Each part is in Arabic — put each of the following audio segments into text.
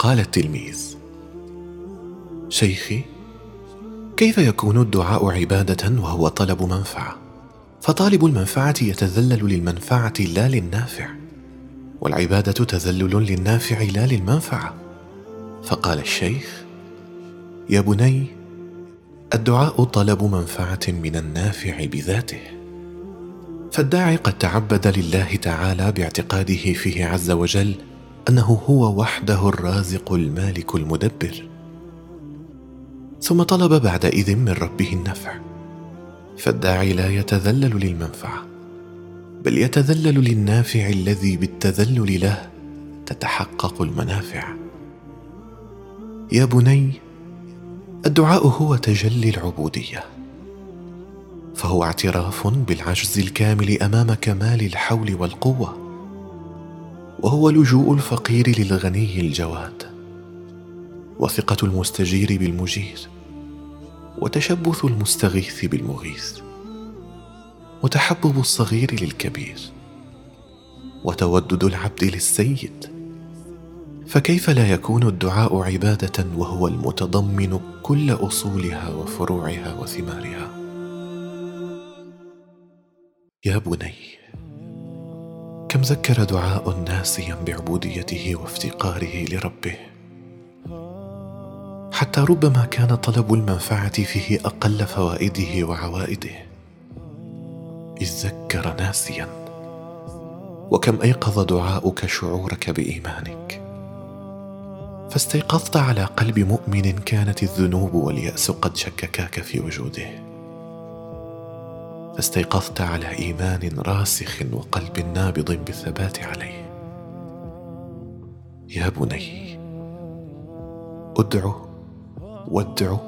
قال التلميذ. شيخي كيف يكون الدعاء عبادة وهو طلب منفعة؟ فطالب المنفعة يتذلل للمنفعة لا للنافع والعبادة تذلل للنافع لا للمنفعة. فقال الشيخ يا بني الدعاء طلب منفعة من النافع بذاته فالداعي قد تعبد لله تعالى باعتقاده فيه عز وجل أنه هو وحده الرازق المالك المدبر. ثم طلب بعدئذ من ربه النفع. فالداعي لا يتذلل للمنفعة بل يتذلل للنافع الذي بالتذلل له تتحقق المنافع. يا بني الدعاء هو تجلي العبودية. فهو اعتراف بالعجز الكامل أمام كمال الحول والقوة. وهو لجوء الفقير للغني الجواد وثقة المستجير بالمجير وتشبث المستغيث بالمغيث وتحبب الصغير للكبير وتودد العبد للسيد. فكيف لا يكون الدعاء عبادة وهو المتضمن كل أصولها وفروعها وثمارها؟ يا بني كم ذكر دعاء ناسيا بعبوديته وافتقاره لربه؟ حتى ربما كان طلب المنفعة فيه أقل فوائده وعوائده. إذ ذكر ناسيا. وكم أيقظ دعاؤك شعورك بإيمانك؟ فاستيقظت على قلب مؤمن كانت الذنوب واليأس قد شككاك في وجوده. فاستيقظت على إيمان راسخ وقلب نابض بالثبات عليه. يا بني ادعو وادعو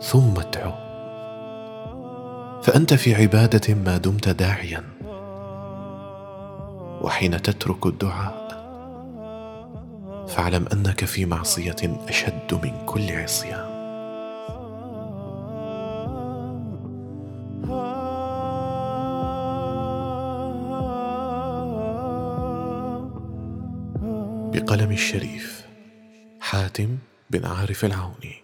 ثم ادعو فأنت في عبادة ما دمت داعيا وحين تترك الدعاء فاعلم أنك في معصية أشد من كل عصيان. بقلم الشريف حاتم بن عارف العوني.